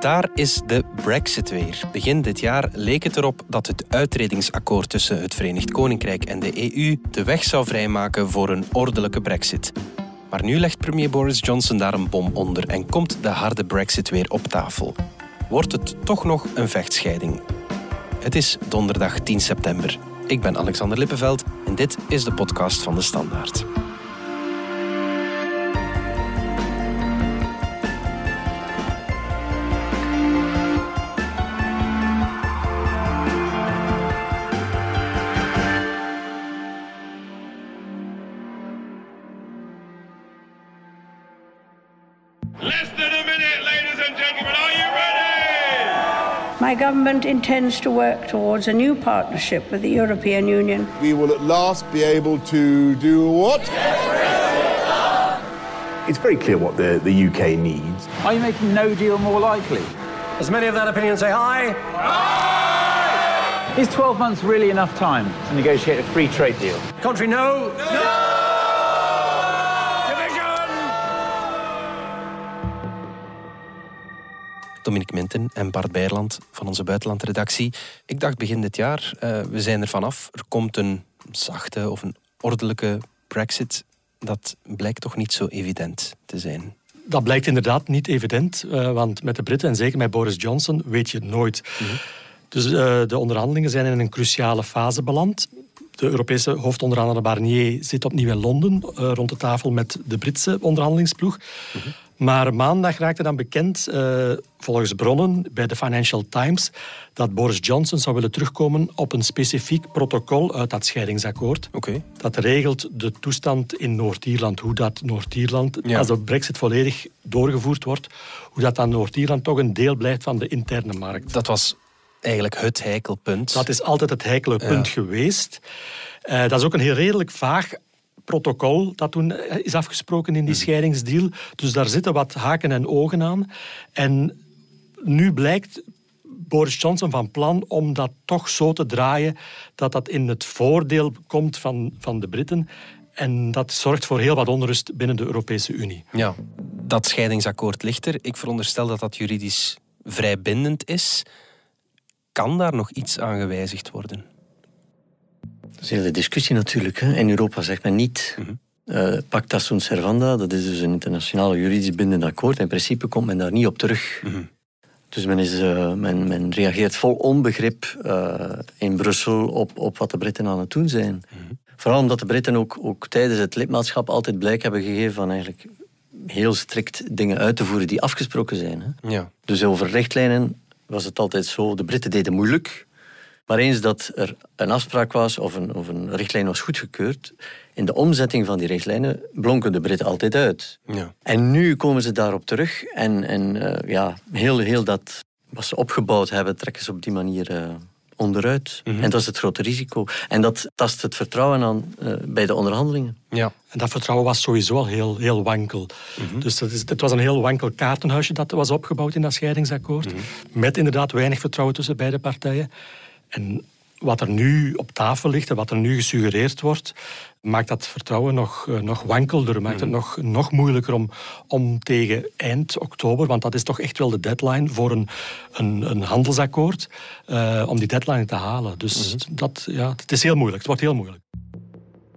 Daar is de Brexit weer. Begin dit jaar leek het erop dat het uitredingsakkoord tussen het Verenigd Koninkrijk en de EU de weg zou vrijmaken voor een ordelijke Brexit. Maar nu legt premier Boris Johnson daar een bom onder en komt de harde Brexit weer op tafel. Wordt het toch nog een vechtscheiding? Het is donderdag 10 september. Ik ben Alexander Lippenveld en dit is de podcast van de Standaard. My government intends to work towards a new partnership with the European Union. we will at last be able to do what? It's very clear what the, the UK needs. Are you making no deal more likely? As many of that opinion say aye. Is 12 months really enough time to negotiate a free trade deal? Country, no. Dominique Minten en Bart Beierland van onze buitenlandredactie. Ik dacht begin dit jaar, eh, we zijn er vanaf. Er komt een zachte of een ordelijke Brexit. Dat blijkt toch niet zo evident te zijn. Dat blijkt inderdaad niet evident, eh, want met de Britten en zeker met Boris Johnson weet je het nooit. Dus eh, de onderhandelingen zijn in een cruciale fase beland. De Europese hoofdonderhandelaar Barnier zit opnieuw in Londen eh, rond de tafel met de Britse onderhandelingsploeg. Maar maandag raakte dan bekend, eh, volgens bronnen bij de Financial Times, dat Boris Johnson zou willen terugkomen op een specifiek protocol uit dat scheidingsakkoord. Oké. Dat regelt de toestand in Noord-Ierland. Hoe dat Noord-Ierland, Ja. als de brexit volledig doorgevoerd wordt, hoe dat dan Noord-Ierland toch een deel blijft van de interne markt. Dat was eigenlijk het heikelpunt. Dat is altijd het heikele punt geweest. Eh, dat is ook een heel redelijk vaag protocol dat toen eh, is afgesproken in die scheidingsdeal. Dus daar zitten wat haken en ogen aan. En nu blijkt Boris Johnson van plan om dat toch zo te draaien dat dat in het voordeel komt van, van de Britten. En dat zorgt voor heel wat onrust binnen de Europese Unie. Ja, dat scheidingsakkoord ligt er. Ik veronderstel dat dat juridisch vrij bindend is. Kan daar nog iets aan gewijzigd worden? Dat is een hele discussie natuurlijk. Hè. In Europa zegt men niet eh, pacta sunt servanda. Dat is dus een internationaal juridisch bindend akkoord. In principe komt men daar niet op terug. Dus men, is, eh, men, men reageert vol onbegrip eh, in Brussel op, op wat de Britten aan het doen zijn. Vooral omdat de Britten ook, ook tijdens het lidmaatschap altijd blijk hebben gegeven van eigenlijk heel strikt dingen uit te voeren die afgesproken zijn. Hè. Ja. Dus over richtlijnen was het altijd zo. De Britten deden moeilijk. Maar eens dat er een afspraak was of een, of een richtlijn was goedgekeurd, in de omzetting van die richtlijnen blonken de Britten altijd uit. Ja. En nu komen ze daarop terug en, en eh, ja, heel, heel dat wat ze opgebouwd hebben, trekken ze op die manier eh, onderuit. En dat is het grote risico. En dat tast het vertrouwen aan eh, bij de onderhandelingen. ja. En dat vertrouwen was sowieso al heel, heel wankel. Dus dat is, het was een heel wankel kaartenhuisje dat was opgebouwd in dat scheidingsakkoord. Met inderdaad weinig vertrouwen tussen beide partijen. En wat er nu op tafel ligt en wat er nu gesuggereerd wordt, maakt dat vertrouwen nog, eh, nog wankelder. Maakt het nog, nog moeilijker om, om tegen eind oktober, want dat is toch echt wel de deadline voor een, een, een handelsakkoord, eh, om die deadline te halen. Dus dat, ja, het is heel moeilijk. Het wordt heel moeilijk.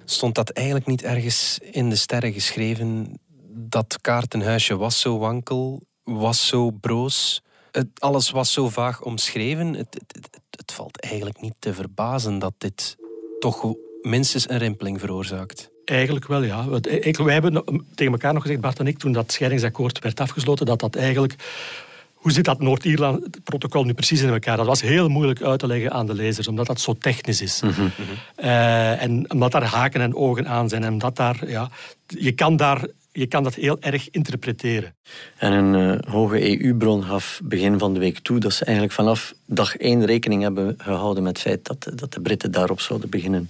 Stond dat eigenlijk niet ergens in de sterren geschreven? Dat kaartenhuisje was zo wankel, was zo broos. Het, alles was zo vaag omschreven. Het, het, het, het valt eigenlijk niet te verbazen dat dit toch minstens een rimpeling veroorzaakt. Eigenlijk wel, ja. Eigenlijk- Wij hebben tegen elkaar nog gezegd, Bart en ik, toen dat scheidingsakkoord werd afgesloten, dat dat eigenlijk... Hoe zit dat Noord-Ierland-protocol nu precies in elkaar? Dat was heel moeilijk uit te leggen aan de lezers, omdat dat zo technisch is. Eh, en omdat daar haken en ogen aan zijn. En dat daar, ja, je, kan daar, je kan dat heel erg interpreteren. En een eh, hoge EU-bron gaf begin van de week toe dat ze eigenlijk vanaf dag één rekening hebben gehouden met het feit dat, dat de Britten daarop zouden beginnen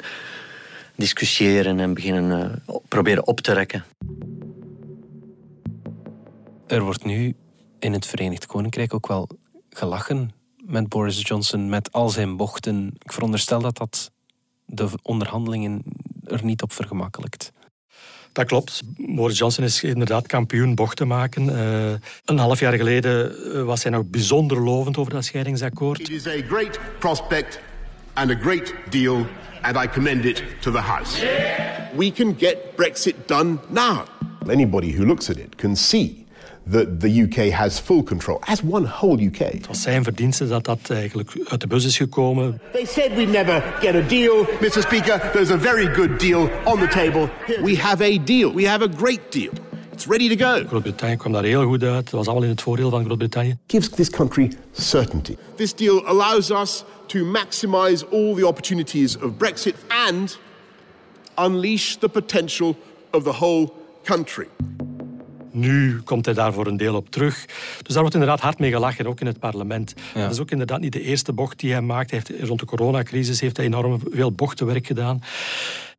discussiëren en beginnen eh, proberen op te rekken. Er wordt nu in het Verenigd Koninkrijk ook wel gelachen met Boris Johnson, met al zijn bochten. Ik veronderstel dat dat de onderhandelingen er niet op vergemakkelijkt. Dat klopt. Boris Johnson is inderdaad kampioen bochten maken. Uh, een half jaar geleden eh, was hij nog bijzonder lovend over dat scheidingsakkoord. It is a great prospect and a great deal and I commend it to the House. We can get Brexit done now. Anybody who looks at it can see that the UK has full control, as one whole UK. Het was zijn verdienste dat dat eigenlijk uit de bus is gekomen. They said we'd never get a deal, Mr. Speaker. There's a very good deal on the table. We have a deal. We have a great deal. It's ready to go. Groot-Brittannië kwam daar heel goed uit. Het was allemaal in het voordeel van Groot-Brittannië. Gives this country certainty. This deal allows us to maximize all the opportunities of Brexit and unleash the potential of the whole country. Nu komt hij daar voor een deel op terug. Dus daar wordt inderdaad hard mee gelachen, ook in het parlement. Dat is ook inderdaad niet de eerste bocht die hij maakt. Hij heeft, rond de coronacrisis heeft hij enorm veel bochtenwerk gedaan.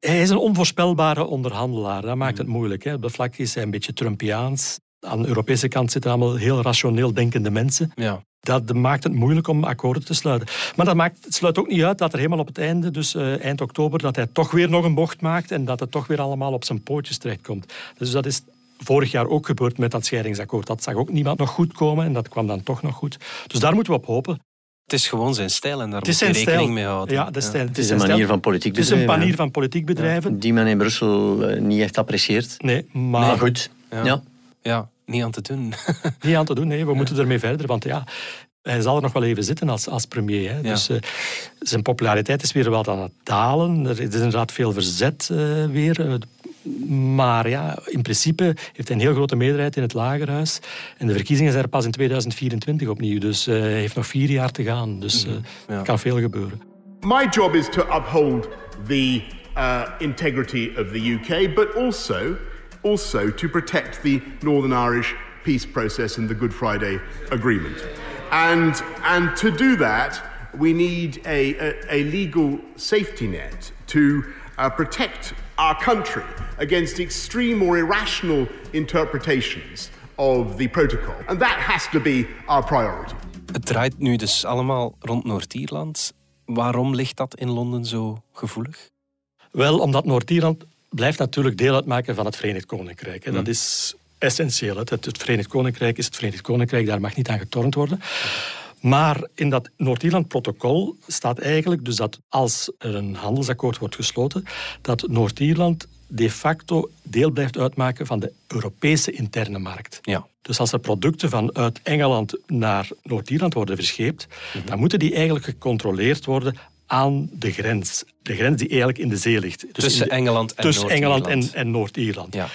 Hij is een onvoorspelbare onderhandelaar. Dat maakt het moeilijk. Hè. Op de vlak is hij een beetje Trumpiaans. Aan de Europese kant zitten allemaal heel rationeel denkende mensen. Ja. Dat maakt het moeilijk om akkoorden te sluiten. Maar dat maakt, het sluit ook niet uit dat er helemaal op het einde, dus uh, eind oktober, dat hij toch weer nog een bocht maakt en dat het toch weer allemaal op zijn pootjes terechtkomt. Dus dat is vorig jaar ook gebeurd met dat scheidingsakkoord. Dat zag ook niemand nog goed komen en dat kwam dan toch nog goed. Dus daar moeten we op hopen. Het is gewoon zijn stijl en daar moet je rekening stijl. mee houden. Ja, de stijl. Het is een manier van politiek bedrijven. Het is een manier van politiek bedrijven. Ja, die men in Brussel uh, niet echt apprecieert. Nee, maar, goed. Ja. ja. ja. niet aan te doen. niet aan te doen, nee. We moeten ermee verder. Want ja, hij zal er nog wel even zitten als, als premier. Hè. Dus uh, zijn populariteit is weer wat aan het dalen. Er is inderdaad veel verzet uh, weer. Maar ja, in principe heeft hij een heel grote meerderheid in het lagerhuis. En de verkiezingen zijn er pas in 2024 opnieuw. Dus uh, hij heeft nog vier jaar te gaan. Dus uh, ja. er kan veel gebeuren. My job is to uphold the uh, integrity of the UK, but also, also to protect the Northern Irish peace process and the Good Friday Agreement. And, and to do that, we need a, a, a legal safety net to uh, protect our country against extreme or irrational interpretations of the protocol. And that has to be our priority. Het draait nu dus allemaal rond Noord-Ierland. Waarom ligt dat in Londen zo gevoelig? Wel, omdat Noord-Ierland blijft natuurlijk deel uitmaken van het Verenigd Koninkrijk. En dat is essentieel. Het, het Verenigd Koninkrijk is het Verenigd Koninkrijk, daar mag niet aan getornd worden. Maar in dat Noord-Ierland-protocol staat eigenlijk dus dat als er een handelsakkoord wordt gesloten, dat Noord-Ierland de facto deel blijft uitmaken van de Europese interne markt. Ja. Dus als er producten vanuit Engeland naar Noord-Ierland worden verscheept, mm-hmm. dan moeten die eigenlijk gecontroleerd worden aan de grens. De grens die eigenlijk in de zee ligt. Dus tussen de, Engeland en tussen Noord-Ierland. Engeland en, en Noord-Ierland. Ja.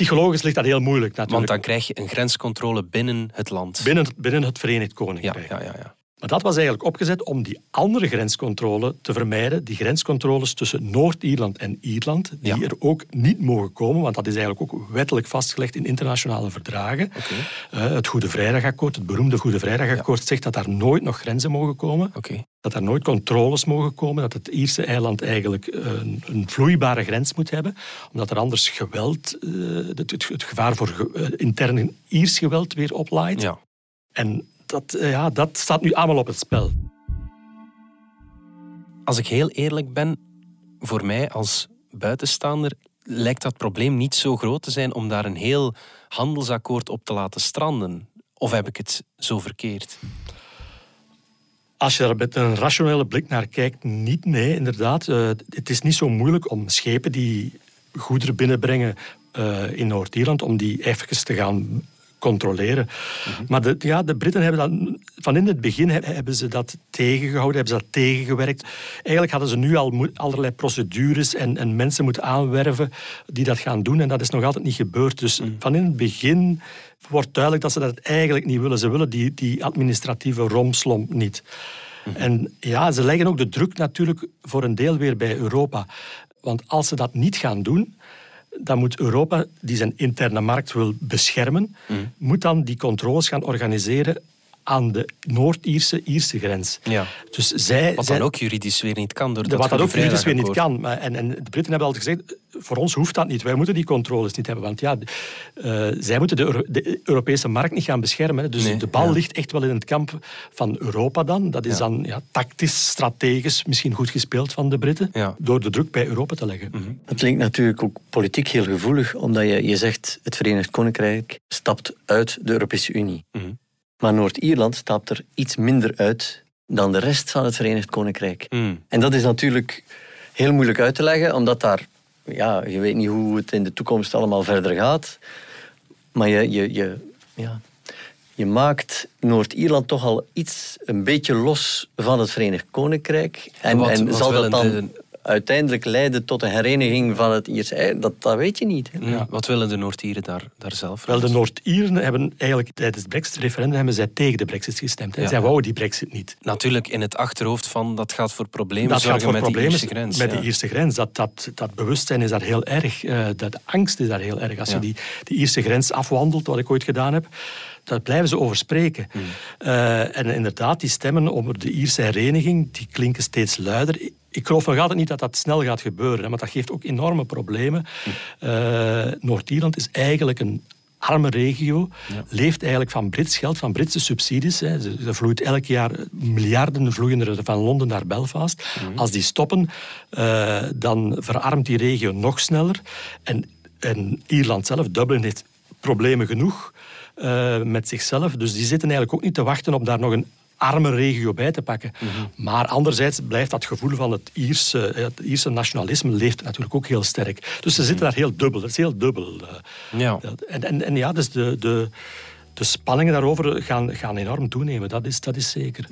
Psychologisch ligt dat heel moeilijk natuurlijk. Want dan krijg je een grenscontrole binnen het land. Binnen, binnen het Verenigd Koninkrijk. Ja, ja, ja, ja. Maar dat was eigenlijk opgezet om die andere grenscontrole te vermijden. Die grenscontroles tussen Noord-Ierland en Ierland, die Ja. er ook niet mogen komen, want dat is eigenlijk ook wettelijk vastgelegd in internationale verdragen. Eh, het Goede Vrijdagakkoord, het beroemde Goede Vrijdagakkoord, zegt dat daar nooit nog grenzen mogen komen. Dat er nooit controles mogen komen, dat het Ierse eiland eigenlijk een, een vloeibare grens moet hebben, omdat er anders geweld, eh, het, het, gevaar voor ge- eh, intern Iers geweld weer oplaait. Ja. En dat, eh, ja, dat staat nu allemaal op het spel. Als ik heel eerlijk ben, voor mij als buitenstaander lijkt dat probleem niet zo groot te zijn om daar een heel handelsakkoord op te laten stranden. Of heb ik het zo verkeerd? Als je er met een rationele blik naar kijkt, niet. Nee, inderdaad. Eh, het is niet zo moeilijk om schepen die goederen binnenbrengen eh, in Noord-Ierland, om die even te gaan controleren. Maar de, ja, de Britten hebben dat... Van in het begin he- hebben ze dat tegengehouden, hebben ze dat tegengewerkt. Eigenlijk hadden ze nu al allerlei procedures en, en mensen moeten aanwerven die dat gaan doen. En dat is nog altijd niet gebeurd. Dus van in het begin wordt duidelijk dat ze dat eigenlijk niet willen. Ze willen die, die administratieve romslomp niet. En ja, ze leggen ook de druk natuurlijk voor een deel weer bij Europa. Want als ze dat niet gaan doen, dan moet Europa, die zijn interne markt wil beschermen, moet dan die controles gaan organiseren aan de Noord-Ierse Ierse grens. Ja. Dus zij, Wat zij- dan ook juridisch weer niet kan door dat wat dat ook juridisch weer niet kan. Maar, en, en de Britten hebben altijd gezegd, voor ons hoeft dat niet. Wij moeten die controles niet hebben. Want ja, eh, zij moeten de, Euro- de Europese markt niet gaan beschermen. Dus Nee, de bal ja. ligt echt wel in het kamp van Europa dan. Dat is Ja. dan ja, tactisch, strategisch misschien goed gespeeld van de Britten. Ja. Door de druk bij Europa te leggen. Het klinkt natuurlijk ook politiek heel gevoelig, omdat je, je zegt het Verenigd Koninkrijk stapt uit de Europese Unie. Mhm. Maar Noord-Ierland stapt er iets minder uit dan de rest van het Verenigd Koninkrijk. Mm. En dat is natuurlijk heel moeilijk uit te leggen, omdat daar, ja, je weet niet hoe het in de toekomst allemaal verder gaat. Maar je, je, je, ja, je maakt Noord-Ierland toch al iets een beetje los van het Verenigd Koninkrijk. En, Wat- en wat zal dat dan de- uiteindelijk leiden tot een hereniging van het Ierse Eiland? Dat, dat weet je niet. hè. Mm. Wat willen de Noord-Ieren daar, daar zelf? Wel, de? Noord-Ieren hebben eigenlijk tijdens het Brexit-referendum hebben zij tegen de Brexit gestemd. hè. Ja. Zij wouden die Brexit niet. Natuurlijk in het achterhoofd van dat gaat voor problemen dat zorgen gaat voor met problemen die Ierse grens. met ja. de Ierse grens. Dat, dat, dat bewustzijn is daar heel erg. eh, dat, de angst is daar heel erg. Als Ja. je die, die Ierse grens afwandelt, wat ik ooit gedaan heb, daar blijven ze over spreken. Hmm. Eh, en inderdaad, die stemmen over de Ierse hereniging, die klinken steeds luider. Ik- geloof nog altijd niet dat dat snel gaat gebeuren, hè, want dat geeft ook enorme problemen. Eh, Noord-Ierland is eigenlijk een arme regio, leeft eigenlijk van Brits geld, van Britse subsidies. Hè. Er vloeit elk jaar miljarden vloeien er van Londen naar Belfast. Als die stoppen, eh, dan verarmt die regio nog sneller. En, en Ierland zelf, Dublin, heeft problemen genoeg eh, met zichzelf. Dus die zitten eigenlijk ook niet te wachten op daar nog een arme regio bij te pakken. Maar anderzijds blijft dat gevoel van het Ierse, eh, het Ierse nationalisme leeft natuurlijk ook heel sterk. Dus ze zitten daar heel dubbel. Dat is heel dubbel. eh. Ja. En, en, en ja, dus de, de, de spanningen daarover gaan, gaan enorm toenemen. Dat is, dat is zeker.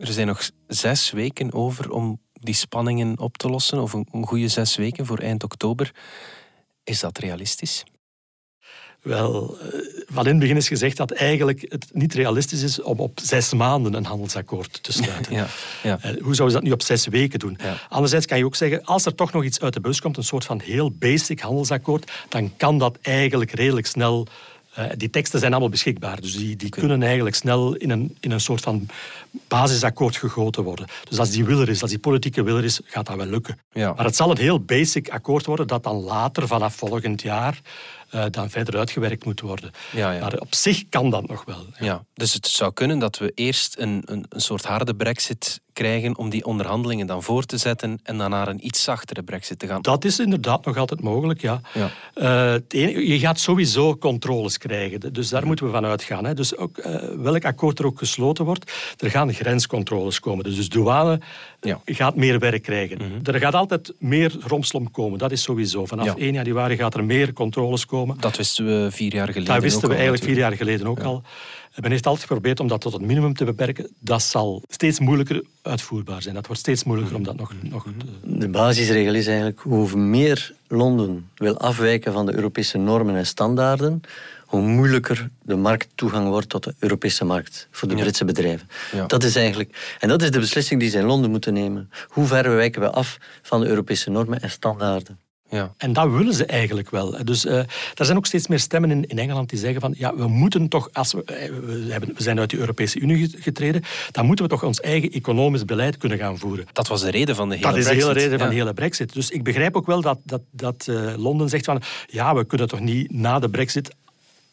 Er zijn nog zes weken over om die spanningen op te lossen, of een goede zes weken voor eind oktober. Is dat realistisch? Wel, eh, van in het begin is gezegd dat eigenlijk het niet realistisch is om op zes maanden een handelsakkoord te sluiten. Ja, ja. Eh, Hoe zouden ze dat nu op zes weken doen? Ja. Anderzijds kan je ook zeggen, als er toch nog iets uit de bus komt, een soort van heel basic handelsakkoord, dan kan dat eigenlijk redelijk snel... eh, die teksten zijn allemaal beschikbaar, dus die, die kunnen eigenlijk snel in een, in een soort van basisakkoord gegoten worden. Dus als die wil er is, als die politieke wil er is, gaat dat wel lukken. Ja. Maar het zal een heel basic akkoord worden dat dan later, vanaf volgend jaar, eh, dan verder uitgewerkt moet worden. Ja, ja. Maar op zich kan dat nog wel. Ja, dus het zou kunnen dat we eerst een, een, een soort harde brexit krijgen om die onderhandelingen dan voor te zetten en dan naar een iets zachtere brexit te gaan. Dat is inderdaad nog altijd mogelijk, ja. Ja. Eh, enige- je gaat sowieso controles krijgen, dus daar moeten we van uitgaan. Hè. Dus ook, eh, welk akkoord er ook gesloten wordt, er gaan grenscontroles komen. Dus, dus douane Ja. gaat meer werk krijgen. Er gaat altijd meer romslomp komen, dat is sowieso. Vanaf Ja. 1 januari gaat er meer controles komen. Dat wisten we vier jaar geleden Dat wisten ook we eigenlijk vier jaar geleden ook al. Men heeft altijd geprobeerd om dat tot het minimum te beperken. Dat zal steeds moeilijker uitvoerbaar zijn. Dat wordt steeds moeilijker om dat nog, nog te... De basisregel is eigenlijk hoe meer Londen wil afwijken van de Europese normen en standaarden, hoe moeilijker de markttoegang wordt tot de Europese markt voor de Ja. Britse bedrijven. Ja. Dat is eigenlijk, en dat is de beslissing die ze in Londen moeten nemen. Hoe ver wijken we af van de Europese normen en standaarden? Ja. En dat willen ze eigenlijk wel. Dus eh, er zijn ook steeds meer stemmen in, in Engeland die zeggen van ja, we moeten toch, als we, eh, we, hebben, we zijn uit de Europese Unie ge- getreden, dan moeten we toch ons eigen economisch beleid kunnen gaan voeren. Dat was de reden van de hele Dat is de hele brexit. reden van de hele brexit. Dus ik begrijp ook wel dat, dat, dat eh, Londen zegt van ja, we kunnen toch niet na de brexit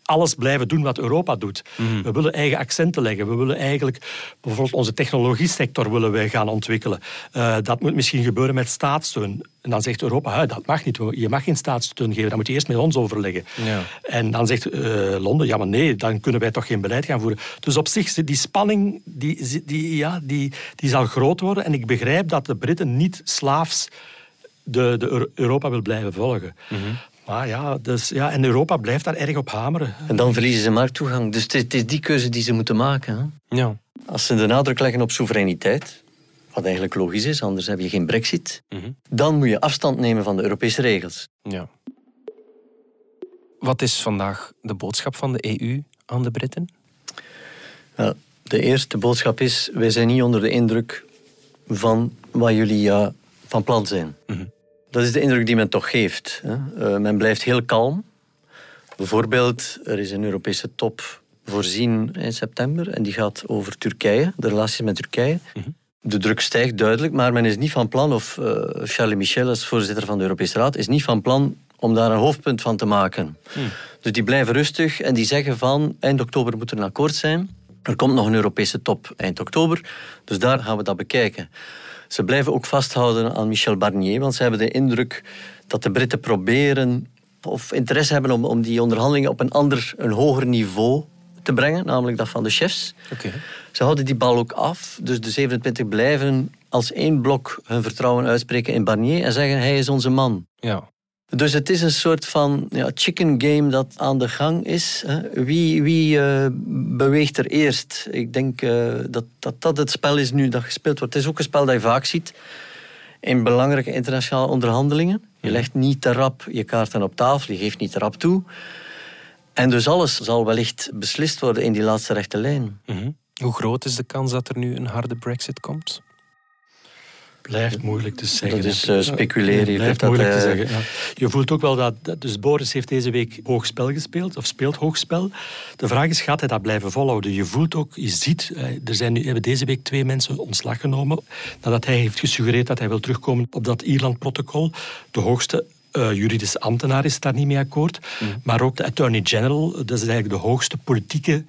alles blijven doen wat Europa doet. Mhm. We willen eigen accenten leggen. We willen eigenlijk bijvoorbeeld onze technologiesector willen wij gaan ontwikkelen. Eh, dat moet misschien gebeuren met staatssteun. En dan zegt Europa, "Hè, dat mag niet. Je mag geen staatssteun geven. Dat moet je eerst met ons overleggen. Ja. En dan zegt eh, Londen, ja maar nee, dan kunnen wij toch geen beleid gaan voeren. Dus op zich, die spanning die, die, ja, die, die zal groot worden. En ik begrijp dat de Britten niet slaafs de, de Euro- Europa wil blijven volgen. Maar ja, dus, ja, en Europa blijft daar erg op hameren. En dan verliezen ze markttoegang. Dus het is, het is die keuze die ze moeten maken. Hè? Ja. Als ze de nadruk leggen op soevereiniteit, wat eigenlijk logisch is, anders heb je geen brexit, dan moet je afstand nemen van de Europese regels. ja. Wat is vandaag de boodschap van de EU aan de Britten? Wel, de eerste boodschap is, wij zijn niet onder de indruk van wat jullie ja, van plan zijn. Dat is de indruk die men toch geeft. Hè. Uh, men blijft heel kalm. Bijvoorbeeld, er is een Europese top voorzien in september en die gaat over Turkije, de relaties met Turkije. Mhm. De druk stijgt duidelijk, maar men is niet van plan, of uh, Charles Michel als voorzitter van de Europese Raad, is niet van plan om daar een hoofdpunt van te maken. Hmm. Dus die blijven rustig en die zeggen van eind oktober moet er een akkoord zijn. Er komt nog een Europese top eind oktober, dus daar gaan we dat bekijken. Ze blijven ook vasthouden aan Michel Barnier, want ze hebben de indruk dat de Britten proberen of interesse hebben om, om die onderhandelingen op een ander, een hoger niveau te brengen, namelijk dat van de chefs. Okay. Ze houden die bal ook af, dus de 27 blijven als één blok hun vertrouwen uitspreken in Barnier en zeggen hij is onze man. Ja. Dus het is een soort van ja, chicken game dat aan de gang is. Wie, wie uh, beweegt er eerst? Ik denk uh, dat, dat dat het spel is nu dat gespeeld wordt. Het is ook een spel dat je vaak ziet in belangrijke internationale onderhandelingen. Je mhm. legt niet te rap je kaarten op tafel, je geeft niet te rap toe. En dus alles zal wellicht beslist worden in die laatste rechte lijn. Mm Hoe groot is de kans dat er nu een harde brexit komt? Blijft moeilijk te zeggen. Dat is uh, speculeren. blijft moeilijk te zeggen. Ja. Je voelt ook wel dat, Dus Boris heeft deze week hoogspel gespeeld, of speelt hoogspel. De vraag is, gaat hij dat blijven volhouden? Je voelt ook, je ziet, eh, er zijn nu, hebben deze week twee mensen ontslag genomen. Nadat hij heeft gesuggereerd dat hij wil terugkomen op dat Ierland-protocol. De hoogste uh, juridische ambtenaar is daar niet mee akkoord. Mm. Maar ook de Attorney General, dat is eigenlijk de hoogste politieke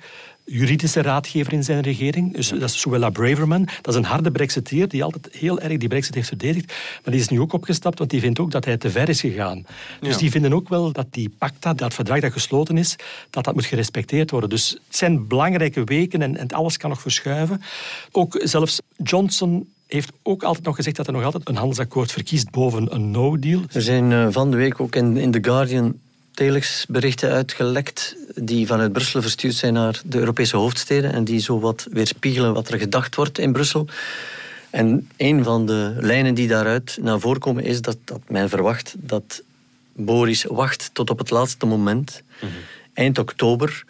juridische raadgever in zijn regering. Dus dat is Suella Braverman. Dat is een harde brexiteer die altijd heel erg die brexit heeft verdedigd. Maar die is nu ook opgestapt, want die vindt ook dat hij te ver is gegaan. Dus die vinden ook wel dat die pacta, dat verdrag dat gesloten is, dat dat moet gerespecteerd worden. Dus het zijn belangrijke weken en, en alles kan nog verschuiven. Ook zelfs Johnson heeft ook altijd nog gezegd dat hij nog altijd een handelsakkoord verkiest boven een no-deal. Er zijn eh, van de week ook in, in The Guardian telexberichten uitgelekt die vanuit Brussel verstuurd zijn naar de Europese hoofdsteden en die zo wat weerspiegelen wat er gedacht wordt in Brussel. En een van de lijnen die daaruit naar voren komen is dat, dat men verwacht dat Boris wacht tot op het laatste moment, mhm. eind oktober,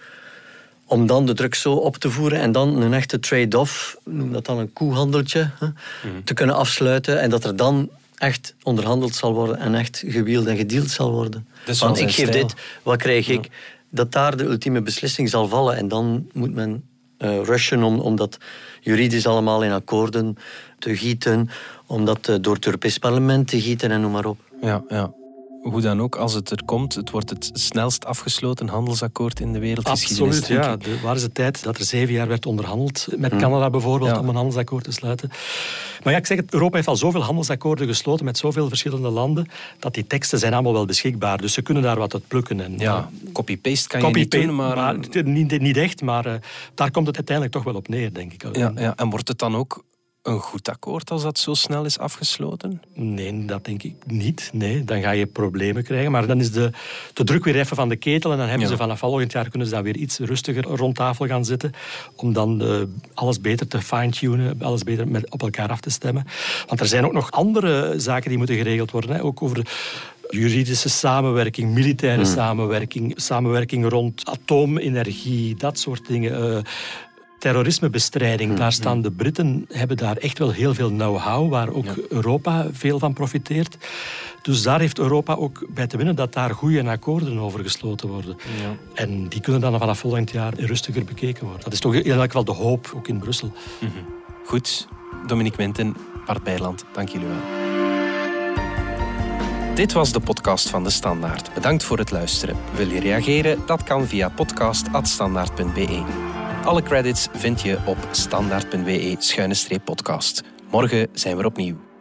om dan de druk zo op te voeren en dan een echte trade-off, noem dat dan een koehandeltje, hè, mhm. te kunnen afsluiten en dat er dan echt onderhandeld zal worden en echt gewield en gedeeld zal worden. Want ik geef dit, wat krijg ik? Dat daar de ultieme beslissing zal vallen en dan moet men uh, rushen om, om dat juridisch allemaal in akkoorden te gieten, om dat uh, door het Europees Parlement te gieten en noem maar op. Ja, ja hoe dan ook, als het er komt, het wordt het snelst afgesloten handelsakkoord in de wereld. Absoluut, ja. De, waar is de tijd dat er zeven jaar werd onderhandeld met hm. Canada bijvoorbeeld om een handelsakkoord te sluiten? Maar ja, ik zeg het, Europa heeft al zoveel handelsakkoorden gesloten met zoveel verschillende landen, dat die teksten zijn allemaal wel beschikbaar. Dus ze kunnen daar wat uit plukken. En, ja, copy-paste kan je niet doen, maar... maar niet, niet, echt, maar uh, daar komt het uiteindelijk toch wel op neer, denk ik. Ja, ja. En wordt het dan ook een goed akkoord als dat zo snel is afgesloten? Nee, dat denk ik niet. Nee, dan ga je problemen krijgen. Maar dan is de, de druk weer even van de ketel. En dan hebben ze vanaf volgend jaar kunnen ze daar weer iets rustiger rond tafel gaan zitten. Om dan uh, alles beter te fine-tunen, alles beter met, op elkaar af te stemmen. Want er zijn ook nog andere zaken die moeten geregeld worden. Hè. Ook over juridische samenwerking, militaire hmm. samenwerking, samenwerking rond atoomenergie, dat soort dingen. Uh, terrorismebestrijding. Daar staan hmm. de Britten, hebben daar echt wel heel veel know-how, waar ook Europa veel van profiteert. Dus daar heeft Europa ook bij te winnen dat daar goede akkoorden over gesloten worden. Ja. En die kunnen dan vanaf volgend jaar rustiger bekeken worden. Dat is toch in elk geval de hoop, ook in Brussel. Mhm. Goed, Dominique Menten, Bart dank jullie wel. Dit was de podcast van De Standaard. Bedankt voor het luisteren. Wil je reageren? Dat kan via podcast.standaard.be. Alle credits vind je op standaard.be-podcast. Morgen zijn we opnieuw.